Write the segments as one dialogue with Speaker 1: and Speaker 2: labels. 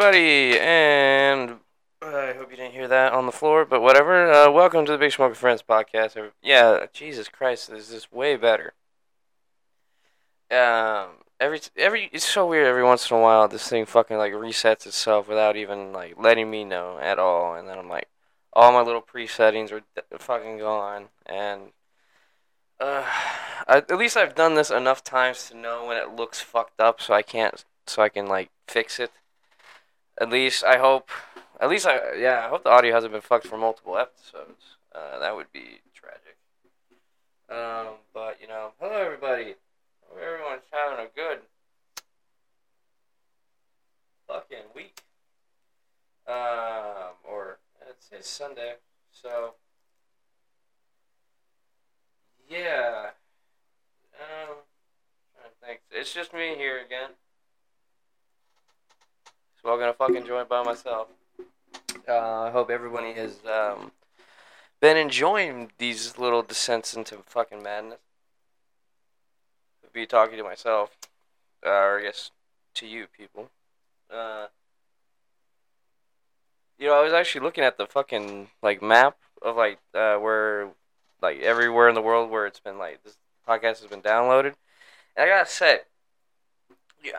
Speaker 1: everybody, and I hope you didn't hear that on the floor, but whatever. Uh, welcome to the Big Smoker Friends podcast. Yeah, Jesus Christ, this is way better. Um, every every it's so weird. Every once in a while, this thing fucking like resets itself without even like letting me know at all, and then I'm like, all my little presettings are fucking gone, and uh, I, at least I've done this enough times to know when it looks fucked up, so I can't, so I can like fix it. At least I hope. At least I yeah. I hope the audio hasn't been fucked for multiple episodes. Uh, that would be tragic. Um, but you know, hello everybody. Hope everyone's having a good fucking week. Um, or it's, it's Sunday, so yeah. Um, to think. It's just me here again. So I'm gonna fucking join by myself. Uh, I hope everybody has um, been enjoying these little descents into fucking madness. Be talking to myself, uh, or I guess to you people. Uh, you know, I was actually looking at the fucking like map of like uh, where, like everywhere in the world where it's been like this podcast has been downloaded, and I gotta say,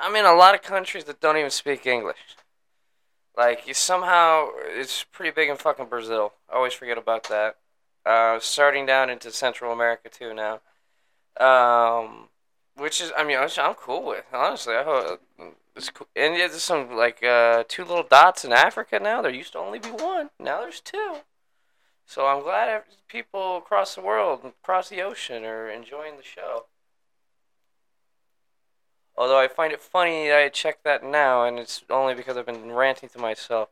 Speaker 1: I'm in a lot of countries that don't even speak English. Like you somehow, it's pretty big in fucking Brazil. I always forget about that. Uh, starting down into Central America too now. Um, which is, I mean, I'm cool with. Honestly, I hope it's cool. And yeah, there's some like uh, two little dots in Africa now. There used to only be one. Now there's two. So I'm glad people across the world, across the ocean, are enjoying the show. Although I find it funny that I checked that now, and it's only because I've been ranting to myself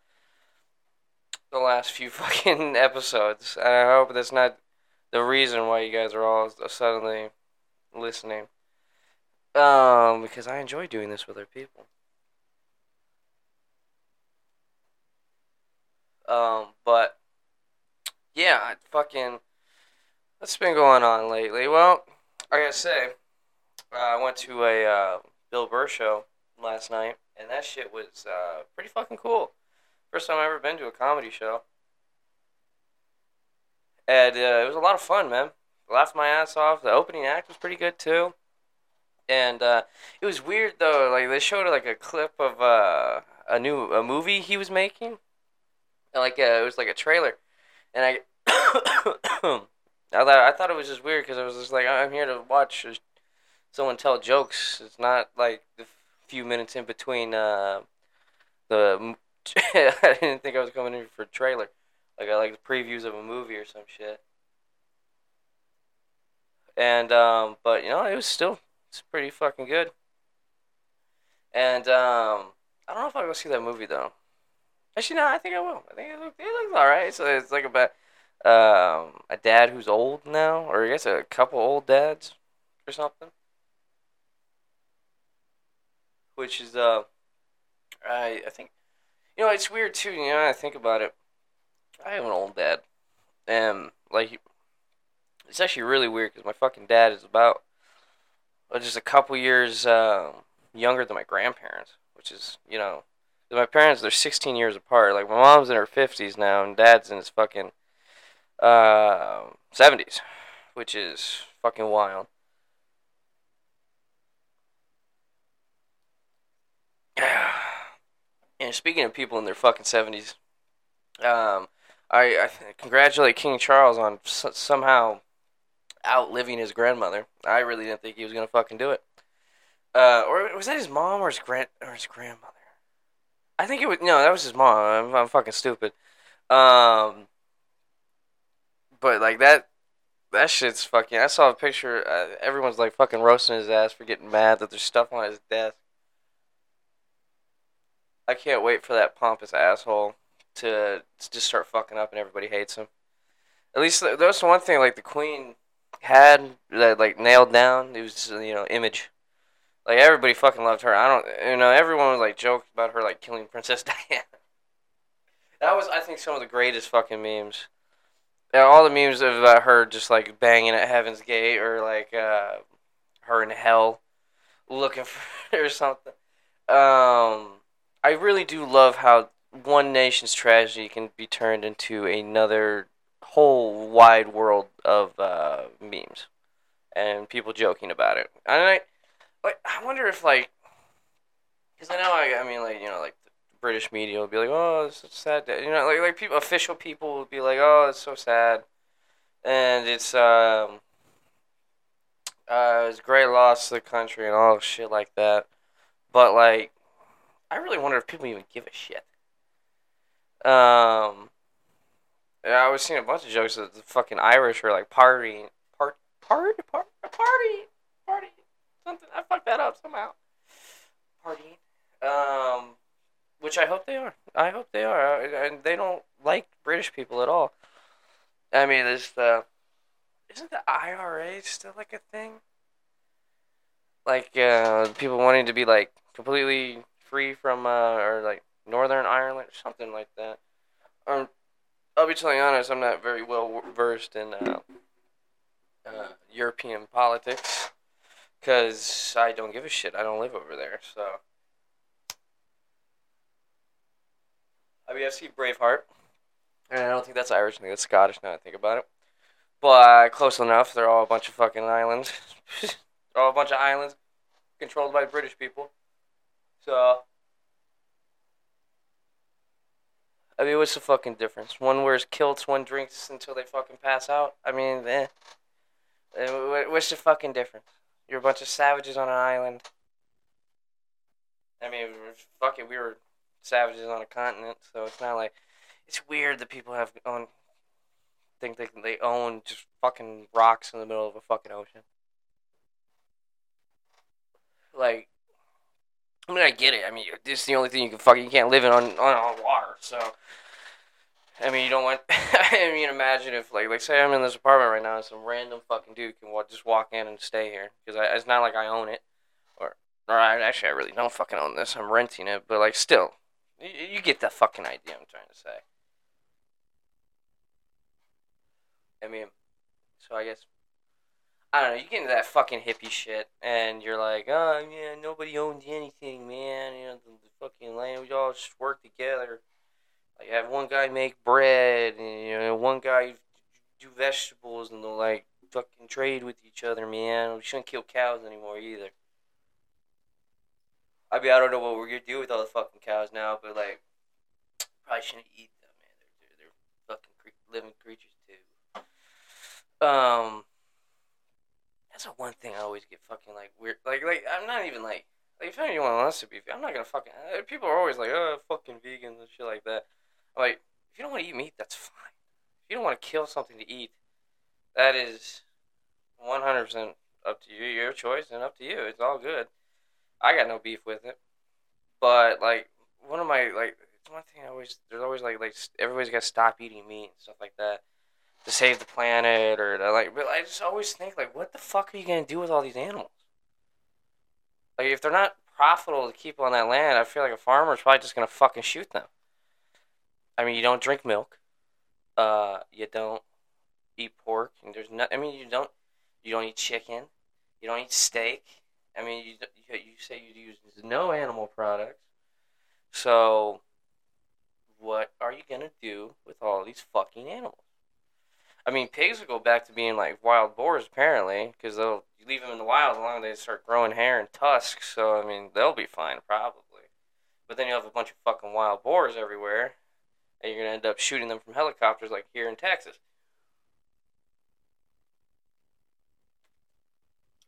Speaker 1: the last few fucking episodes. And I hope that's not the reason why you guys are all suddenly listening. Um, because I enjoy doing this with other people. Um, but yeah, I fucking what's been going on lately? Well, I gotta say, uh, I went to a uh, Bill Burr show last night, and that shit was uh, pretty fucking cool. First time I ever been to a comedy show, and uh, it was a lot of fun, man. Laughed my ass off. The opening act was pretty good too, and uh, it was weird though. Like they showed like a clip of uh, a new a movie he was making, and like uh, it was like a trailer, and I. I thought, I thought it was just weird because I was just like, I'm here to watch someone tell jokes. It's not like the few minutes in between uh, the. I didn't think I was coming in for a trailer. Like I like the previews of a movie or some shit. And um, but you know it was still it's pretty fucking good. And um, I don't know if I'll go see that movie though. Actually, no, I think I will. I think it looks, it looks all right. So it's like about um, a dad who's old now, or I guess a couple old dads or something. Which is uh, I I think, you know, it's weird too. You know, I think about it. I have an old dad, and like, it's actually really weird because my fucking dad is about uh, just a couple years uh, younger than my grandparents, which is you know my parents they're 16 years apart. Like my mom's in her 50s now, and dad's in his fucking uh, 70s, which is fucking wild. And speaking of people in their fucking 70s, um, I, I congratulate King Charles on s- somehow outliving his grandmother. I really didn't think he was gonna fucking do it. Uh, or was that his mom or his grand or his grandmother? I think it was no, that was his mom. I'm, I'm fucking stupid. Um, but like that, that shit's fucking. I saw a picture. Uh, everyone's like fucking roasting his ass for getting mad that there's stuff on his desk. I can't wait for that pompous asshole to, to just start fucking up and everybody hates him. At least th- that was the one thing like the Queen had that like nailed down. It was just, you know image. Like everybody fucking loved her. I don't you know everyone was like joked about her like killing Princess Diana. That was I think some of the greatest fucking memes. Yeah, all the memes about her just like banging at Heaven's Gate or like uh, her in hell looking for or something. Um, I really do love how one nation's tragedy can be turned into another whole wide world of uh, memes and people joking about it. And I, I wonder if like, because I know I, I mean like you know like the British media will be like, oh, it's so sad. Day. You know, like like people official people will be like, oh, it's so sad, and it's um, uh, it's a great loss to the country and all shit like that. But like, I really wonder if people even give a shit. Um, yeah, I was seeing a bunch of jokes that the fucking Irish are like partying, part, part, part, party, party, something. I fucked that up somehow. Party. Um, which I hope they are. I hope they are. And they don't like British people at all. I mean, there's the. Isn't the IRA still like a thing? Like uh, people wanting to be like completely free from uh, or like Northern Ireland or something like that. Um, I'll be you honest, I'm not very well versed in uh, uh, European politics because I don't give a shit. I don't live over there, so. I mean, I see Braveheart, and I don't think that's Irish. I think that's Scottish. Now I think about it, but close enough. They're all a bunch of fucking islands. they're all a bunch of islands controlled by British people. So. I mean, what's the fucking difference? One wears kilts, one drinks until they fucking pass out. I mean, eh. eh what's the fucking difference? You're a bunch of savages on an island. I mean, fuck it, we were savages on a continent, so it's not like it's weird that people have own think they they own just fucking rocks in the middle of a fucking ocean. Like, I mean, I get it. I mean, this is the only thing you can fucking you can't live in on on, on water. So, I mean, you don't want. I mean, imagine if like like say I'm in this apartment right now, and some random fucking dude can walk, just walk in and stay here because it's not like I own it, or or I, actually I really don't fucking own this. I'm renting it, but like still, you, you get the fucking idea I'm trying to say. I mean, so I guess I don't know. You get into that fucking hippie shit, and you're like, oh yeah, nobody owns anything, man. You know, the, the fucking land, we all just work together. Like, have one guy make bread, and you know, one guy do vegetables, and they'll like fucking trade with each other, man. We shouldn't kill cows anymore either. I mean, I don't know what we're gonna do with all the fucking cows now, but like, probably shouldn't eat them, man. They're they're, they're fucking cre- living creatures too. Um, that's the one thing I always get fucking like weird. Like like I'm not even like like if anyone wants to be, I'm not gonna fucking. Uh, people are always like, oh, fucking vegans and shit like that. I'm like, if you don't want to eat meat, that's fine. If you don't want to kill something to eat, that is 100% up to you, your choice, and up to you. It's all good. I got no beef with it. But like one of my like it's one thing I always there's always like like everybody's got to stop eating meat and stuff like that to save the planet or to like. But I just always think like, what the fuck are you gonna do with all these animals? Like if they're not profitable to keep on that land, I feel like a farmer's probably just gonna fucking shoot them. I mean, you don't drink milk. Uh, you don't eat pork, and there's no. I mean, you don't. You don't eat chicken. You don't eat steak. I mean, you you say you use no animal products. So, what are you gonna do with all these fucking animals? I mean, pigs will go back to being like wild boars apparently, because they'll you leave them in the wild, as long as they start growing hair and tusks. So I mean, they'll be fine probably. But then you'll have a bunch of fucking wild boars everywhere, and you're gonna end up shooting them from helicopters like here in Texas.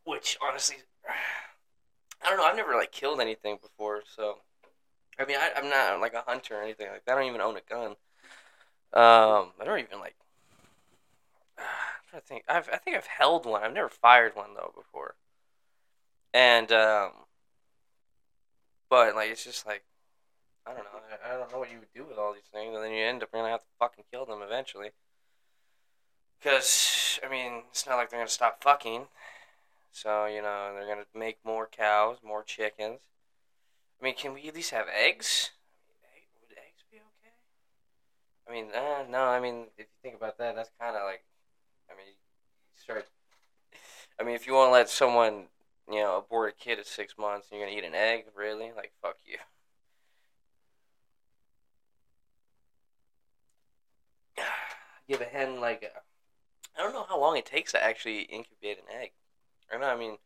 Speaker 1: Which honestly I don't know. I've never like killed anything before, so I mean, I, am not like a hunter or anything like that. I don't even own a gun. Um, I don't even like. To think. I've, I think I've held one. I've never fired one though before. And um, but like it's just like I don't know. I, I don't know what you would do with all these things, and then you end up gonna have to fucking kill them eventually. Because I mean, it's not like they're gonna stop fucking. So, you know, they're to make more cows, more chickens. I mean, can we at least have eggs? would eggs be okay? I mean, uh, no, I mean, if you think about that, that's kind of like, I mean, start. I mean, if you want to let someone, you know, abort a kid at six months and you're gonna eat an egg, really? Like, fuck you. Give a hen like I don't know how long it takes to actually incubate an egg. I know. I mean,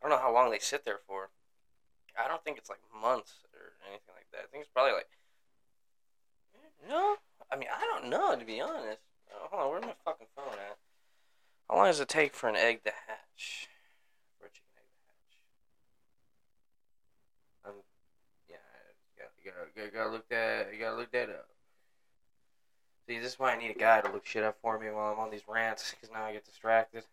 Speaker 1: I don't know how long they sit there for. I don't think it's like months or anything like that. I think it's probably like no. I mean, I don't know to be honest. Oh, hold on, where's my fucking phone at? How long does it take for an egg to hatch? For a chicken egg to hatch? Um, yeah, you gotta, you gotta, gotta look that, you gotta look that up. See, this is why I need a guy to look shit up for me while I'm on these rants, because now I get distracted.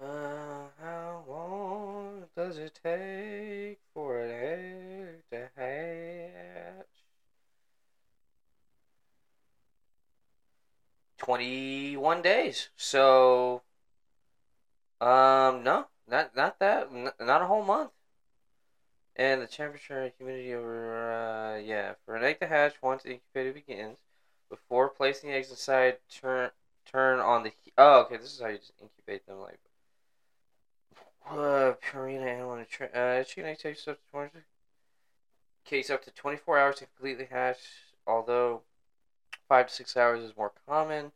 Speaker 1: Uh, how long does it take for an egg to hatch? 21 days. So, um, no, not not that, not a whole month. And the temperature and humidity over, uh, yeah, for an egg to hatch once incubated begins. Before placing eggs inside, turn turn on the. Oh, okay, this is how you just incubate them, like. Uh, Purina animal. Uh, chicken egg takes up to 20. Case up to 24 hours to completely hatch, although five to six hours is more common.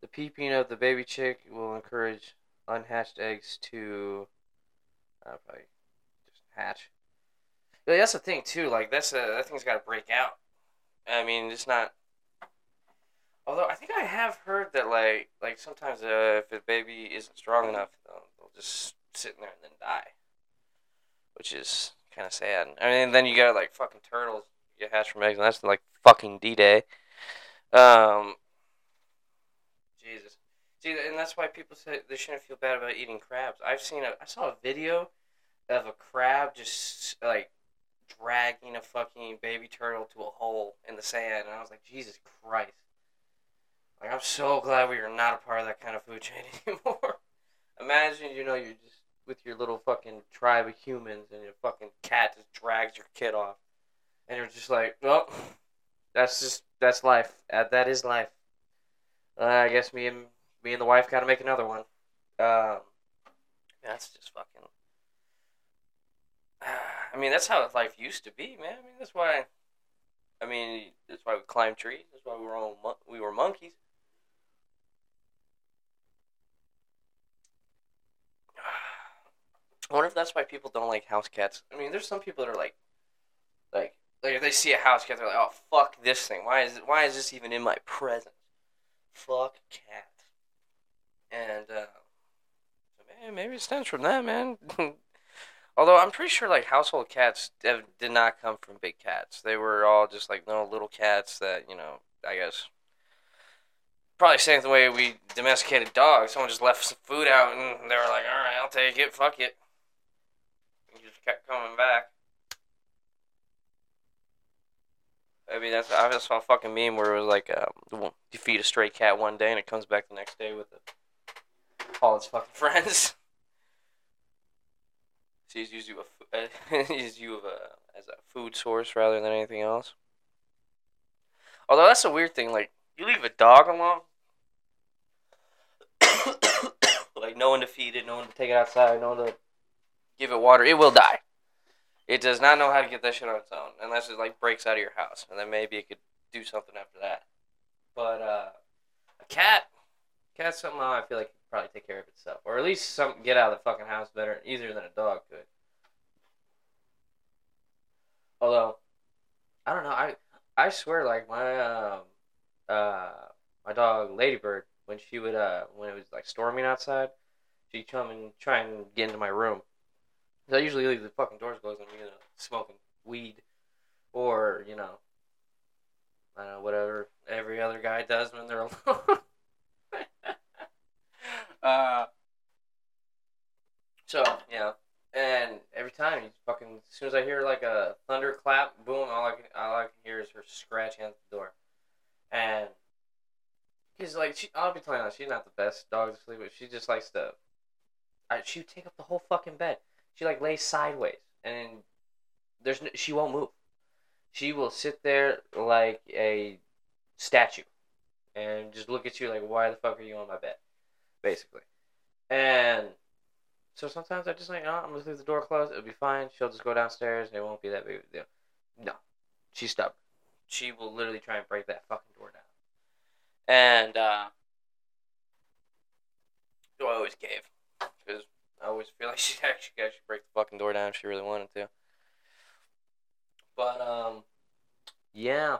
Speaker 1: The peeping of the baby chick will encourage unhatched eggs to uh, probably just hatch. Yeah, that's the thing too. Like that's a, that thing's got to break out. I mean, it's not. Although I think I have heard that like like sometimes uh, if a baby isn't strong enough, they'll, they'll just sit in there and then die, which is kind of sad. I mean, then you got like fucking turtles you hatch from eggs, and that's like fucking D Day. Um, Jesus. See, and that's why people say they shouldn't feel bad about eating crabs. I've seen a, I saw a video of a crab just like dragging a fucking baby turtle to a hole in the sand, and I was like, Jesus Christ. Like, I'm so glad we are not a part of that kind of food chain anymore. Imagine, you know, you're just with your little fucking tribe of humans, and your fucking cat just drags your kid off, and you're just like, well, that's just that's life. That is life. Uh, I guess me and me and the wife got to make another one. Um, that's just fucking. I mean, that's how life used to be, man. I mean, that's why. I mean, that's why we climbed trees. That's why we were all mon- we were monkeys. I wonder if that's why people don't like house cats. I mean, there's some people that are like, like, like if they see a house cat, they're like, "Oh, fuck this thing. Why is it? Why is this even in my presence? Fuck cat." And uh, maybe, it stems from that, man. Although I'm pretty sure like household cats did not come from big cats. They were all just like no little cats that you know. I guess probably same the way we domesticated dogs. Someone just left some food out and they were like, "All right, I'll take it. Fuck it." And just kept coming back. Mean, that's I just saw a fucking meme where it was like, um, you feed a stray cat one day and it comes back the next day with it, all its fucking friends. So he's used you a he's you a, as a food source rather than anything else. Although that's a weird thing, like you leave a dog alone, like no one to feed it, no one to take it outside, no one to give it water, it will die. It does not know how to get that shit on its own unless it like breaks out of your house, and then maybe it could do something after that. But uh, a cat, cat somehow I feel like could probably take care of itself, or at least some get out of the fucking house better, easier than a dog could. Although, I don't know, I I swear like my um uh my dog Ladybird when she would uh when it was like storming outside, she'd come and try and get into my room I usually leave the fucking doors closed. I'm you know smoking weed, or you know, I don't know whatever every other guy does when they're alone. uh, so yeah, and every time you fucking as soon as I hear like a thunder clap, boom, all I can all I can hear is her scratching at the door, and because like she, I'll be telling you, she's not the best dog to sleep with. She just likes to. I, she would take up the whole fucking bed she like lays sideways and there's no, she won't move. She will sit there like a statue and just look at you like, why the fuck are you on my bed? Basically. And so sometimes I just like, oh, I'm gonna leave the door closed. It'll be fine. She'll just go downstairs and it won't be that big of a deal. No, she's stubborn. She will literally try and break that fucking door down. And uh, so I always gave because I always feel like she actually actually break the fucking door down if she really wanted to. But um, yeah.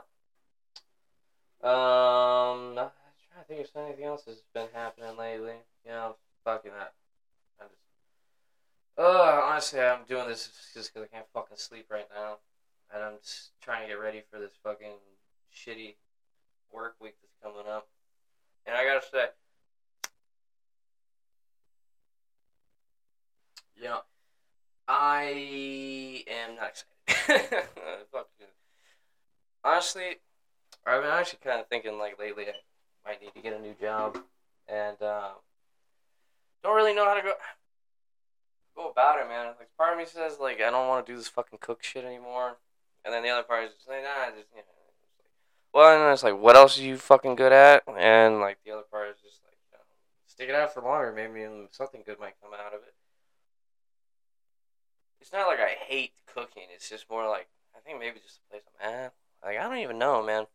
Speaker 1: Um, I'm trying to think if anything else has been happening lately. You know, fucking that. I'm just. Uh, honestly, I'm doing this just because I can't fucking sleep right now, and I'm just trying to get ready for this fucking shitty work week that's coming up. And I gotta say, know, I am not excited. Honestly, I've been actually kind of thinking like lately I might need to get a new job, and uh, don't really know how to go go about it, man. Like part of me says like I don't want to do this fucking cook shit anymore, and then the other part is just like nah, just you know. like- Well, and then it's like, what else are you fucking good at? And like the other part is just like, you know, stick it out for longer. Maybe something good might come out of it. It's not like I hate cooking. It's just more like I think maybe just the place I'm at. Like I don't even know, man.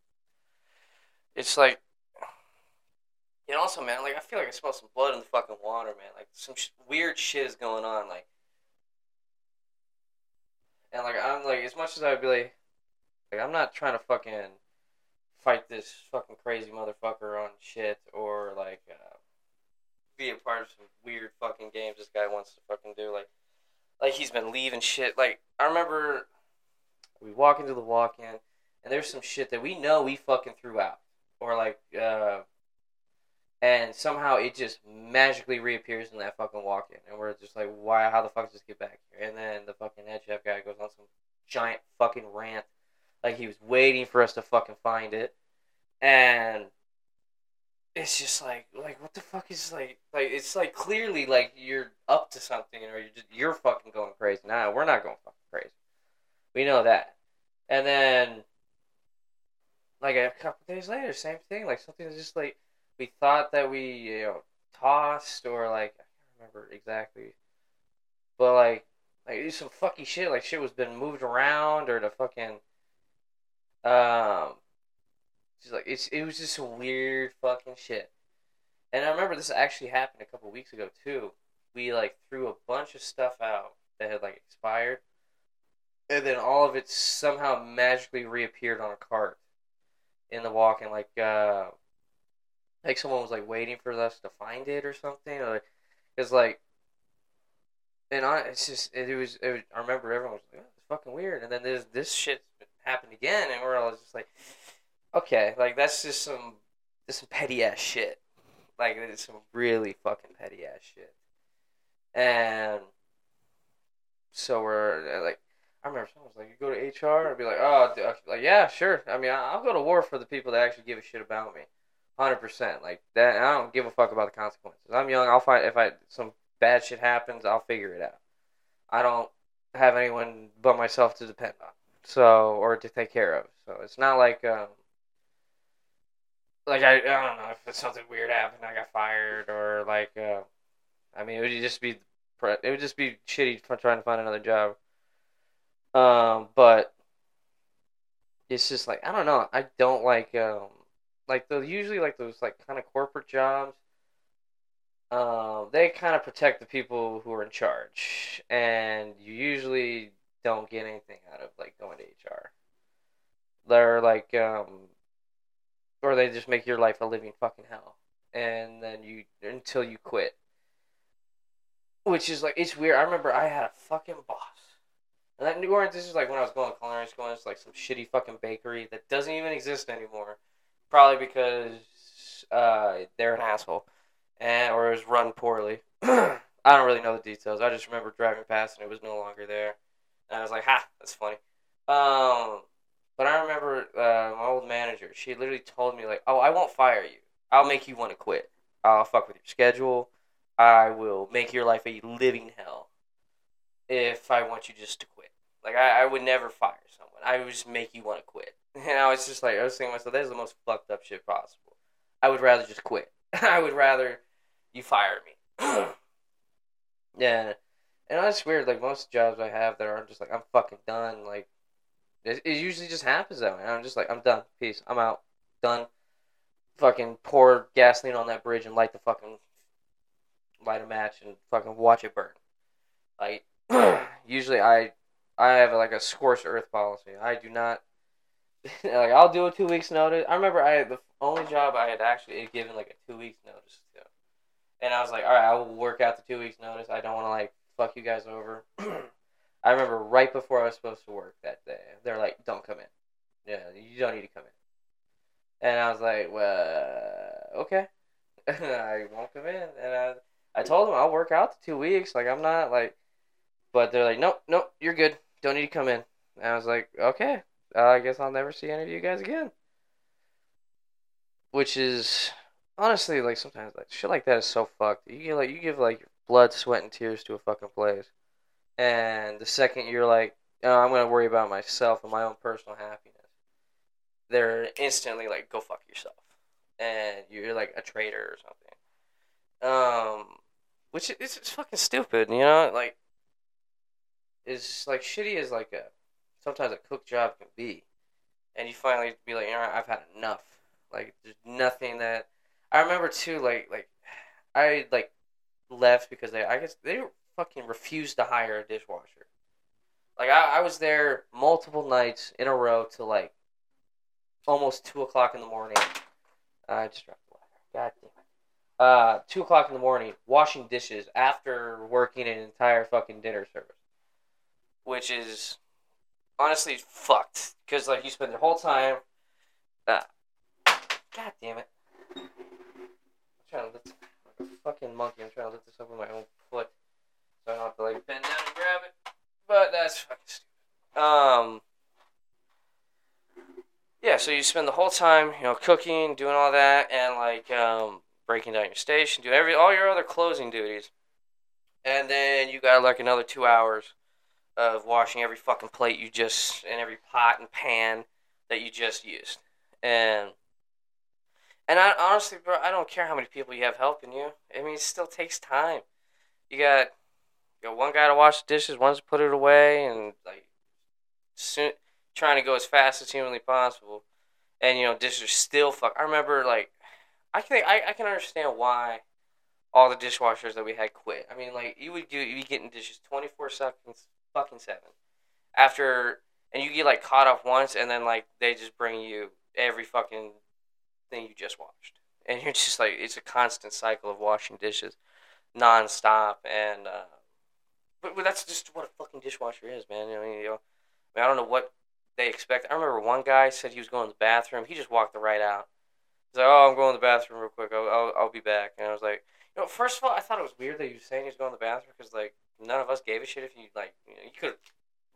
Speaker 1: It's like, and also, man, like I feel like I smell some blood in the fucking water, man. Like some sh- weird shit is going on, like, and like I'm like as much as I'd be like, like I'm not trying to fucking fight this fucking crazy motherfucker on shit or like uh, be a part of some weird fucking games this guy wants to fucking do. Like, like he's been leaving shit. Like I remember we walk into the walk-in and there's some shit that we know we fucking threw out. Or like uh and somehow it just magically reappears in that fucking walk-in. And we're just like why how the fuck does this get back here? And then the fucking head chef guy goes on some giant fucking rant. Like he was waiting for us to fucking find it. And it's just like like what the fuck is like like it's like clearly like you're up to something or you're just you're fucking going crazy. Nah we're not going fucking crazy. We know that. And then like a couple days later same thing. Like something just like we thought that we you know tossed or like i can't remember exactly. But like like some fucky shit. Like shit was been moved around or the fucking um just like it's it was just some weird fucking shit. And I remember this actually happened a couple weeks ago too. We like threw a bunch of stuff out that had like expired, and then all of it somehow magically reappeared on a cart in the walk, and Like uh, like someone was like waiting for us to find it or something, or like it's like. And I, it's just it, was, it was. I remember everyone was like, oh, "It's fucking weird," and then this this shit happened again, and we're all just like, okay, like that's just some just some petty ass shit. Like it's some really fucking petty ass shit. And so we're uh, like, I remember someone was like, "You go to HR," and be like, "Oh, d- okay," like yeah, sure. I mean, I'll go to war for the people that actually give a shit about me, hundred percent. Like that, I don't give a fuck about the consequences. I'm young. I'll find if I some bad shit happens, I'll figure it out. I don't have anyone but myself to depend on, so or to take care of. So it's not like um, like I, I don't know if something weird happened, I got fired, or like, uh, I mean, it would just be, it would just be shitty trying to find another job. Um, but it's just like I don't know. I don't like um, like the usually like those like kind of corporate jobs. Um, they kind of protect the people who are in charge, and you usually don't get anything out of like going to HR. They're like um, or they just make your life a living fucking hell, and then you until you quit. Which is like it's weird. I remember I had a fucking boss, and that New Orleans. This is like when I was going to culinary school. And it's like some shitty fucking bakery that doesn't even exist anymore, probably because uh, they're an asshole, and or it was run poorly. I don't really know the details. I just remember driving past and it was no longer there, and I was like, "Ha, that's funny." Um, but I remember uh, my old manager. She literally told me like, "Oh, I won't fire you. I'll make you want to quit. I'll fuck with your schedule. I will make your life a living hell if I want you just to quit. Like I, I would never fire someone. I would just make you want to quit." And I was just like, I was thinking myself, "That is the most fucked up shit possible. I would rather just quit. I would rather you fire me." yeah, and that's weird. Like most jobs I have that are just like, I'm fucking done. Like it, it usually just happens that way. I'm just like, I'm done. Peace. I'm out. Done. fucking pour gasoline on that bridge and light the fucking light a match and fucking watch it burn. Like usually I I have like a scorched earth policy. I do not like I'll do a two weeks notice. I remember I the only job I had actually given like a two weeks notice to, and I was like, all right, I will work out the two weeks notice. I don't want to like fuck you guys over. I remember right before I was supposed to work that day, they're like, don't come in. Yeah, you don't need to come in. And I was like, well, okay, I won't come in. And I I told them I'll work out the two weeks. Like I'm not like, but they're like, nope, nope, you're good. Don't need to come in. And I was like, okay, uh, I guess I'll never see any of you guys again. Which is honestly like sometimes like shit like that is so fucked. You give like you give like blood, sweat, and tears to a fucking place, and the second you're like, oh, I'm gonna worry about myself and my own personal happiness, they're instantly like, go fuck yourself, and you're like a traitor or something. Um, which is it's fucking stupid, you know, like. Is like shitty as like a sometimes a cook job can be. And you finally be like, all right, I've had enough. Like, there's nothing that. I remember too, like, like, I like left because they, I guess they fucking refused to hire a dishwasher. Like, I, I was there multiple nights in a row till like almost two o'clock in the morning. I just dropped the ladder. God damn it. Uh, two o'clock in the morning, washing dishes after working an entire fucking dinner service, which is honestly fucked because like you spend the whole time. Uh, God damn it! I'm trying to lift a fucking monkey. I'm trying to lift this up with my own foot, so I don't have to like bend down and grab it. But that's fucking stupid. Um. Yeah, so you spend the whole time, you know, cooking, doing all that, and like um, breaking down your station, doing every all your other closing duties, and then you got like another two hours of washing every fucking plate you just and every pot and pan that you just used. And and I honestly, bro, I don't care how many people you have helping you. I mean, it still takes time. You got you got one guy to wash the dishes, one's to put it away, and like soon, trying to go as fast as humanly possible. And you know, dishes still fuck. I remember like I can I, I can understand why all the dishwashers that we had quit. I mean, like you would do you getting dishes twenty four seconds fucking seven. After and you get like caught up once, and then like they just bring you every fucking thing you just washed, and you're just like it's a constant cycle of washing dishes, nonstop, and uh, but, but that's just what a fucking dishwasher is, man. I you know, I, mean, I don't know what they expect. I remember one guy said he was going to the bathroom. He just walked right out. He's like, "Oh, I'm going to the bathroom real quick. I'll, I'll, I'll be back." And I was like, you know, first of all, I thought it was weird that he was saying he was going to the bathroom because like none of us gave a shit if you like you, know, you could have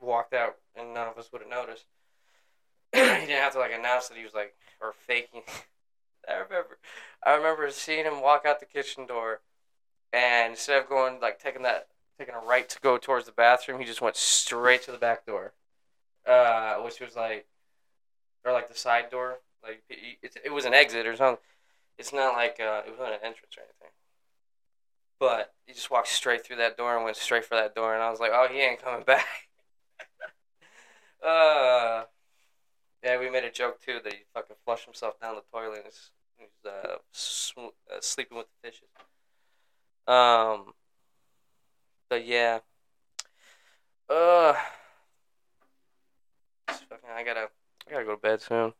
Speaker 1: walked out and none of us would have noticed. he didn't have to like announce that he was like or faking. I remember, I remember seeing him walk out the kitchen door, and instead of going like taking that taking a right to go towards the bathroom, he just went straight to the back door, uh, which was like, or like the side door, like it, it was an exit or something. It's not like uh, it wasn't an entrance or anything. But he just walked straight through that door and went straight for that door, and I was like, "Oh, he ain't coming back." uh, yeah, we made a joke too that he fucking flushed himself down the toilet and he's uh, sw- uh, sleeping with the fishes. Um, but yeah. Uh, I gotta, I gotta go to bed soon.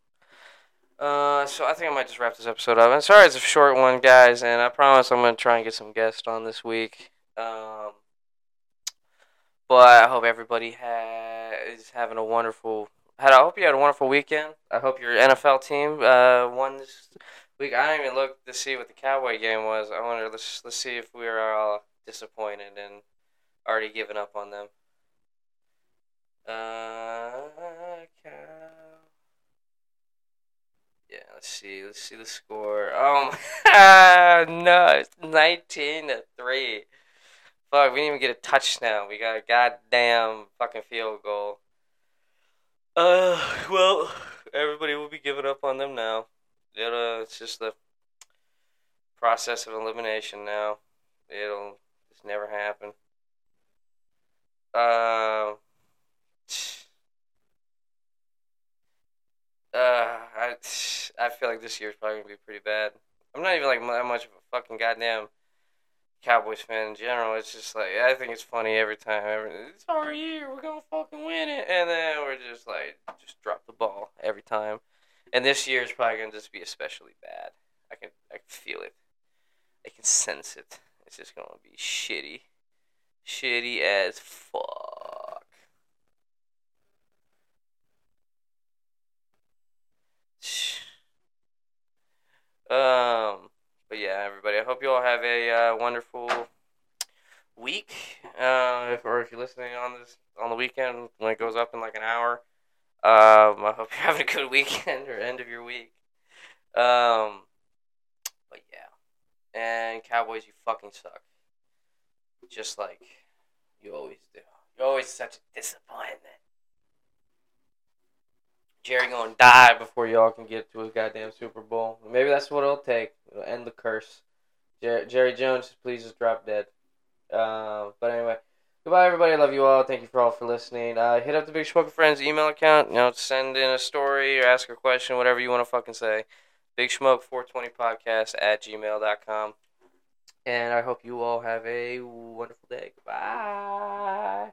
Speaker 1: Uh, so I think I might just wrap this episode up. And sorry it's a short one, guys, and I promise I'm gonna try and get some guests on this week. Um, but I hope everybody ha- is having a wonderful. Had I hope you had a wonderful weekend. I hope your NFL team uh won this week. I didn't even look to see what the Cowboy game was. I wonder. Let's let's see if we are all disappointed and already given up on them. Uh. Yeah, let's see. Let's see the score. Oh no, it's nineteen to three. Fuck, we didn't even get a touchdown. We got a goddamn fucking field goal. Uh, well, everybody will be giving up on them now. It'll, it's just the process of elimination now. It'll just never happen. Uh, uh, I, I feel like this year's probably gonna be pretty bad. I'm not even like that much of a fucking goddamn Cowboys fan in general. It's just like I think it's funny every time. Every, it's our year. We're gonna fucking win it, and then we're just like just drop the ball every time. And this year is probably gonna just be especially bad. I can I can feel it. I can sense it. It's just gonna be shitty, shitty as fuck. Um, but yeah, everybody. I hope you all have a uh, wonderful week. Uh, if, or if you're listening on this on the weekend when it goes up in like an hour. Um, I hope you're having a good weekend or end of your week. Um, but yeah, and Cowboys, you fucking suck. Just like you always do. You're always such a disappointment. Jerry gonna die before y'all can get to a goddamn Super Bowl. Maybe that's what it'll take. It'll end the curse. Jer- Jerry Jones, please just drop dead. Uh, but anyway, goodbye, everybody. I love you all. Thank you for all for listening. Uh, hit up the Big Smoker Friends email account. You know, send in a story or ask a question, whatever you want to fucking say. Big Smoke 420 podcast at gmail.com. And I hope you all have a wonderful day. Bye.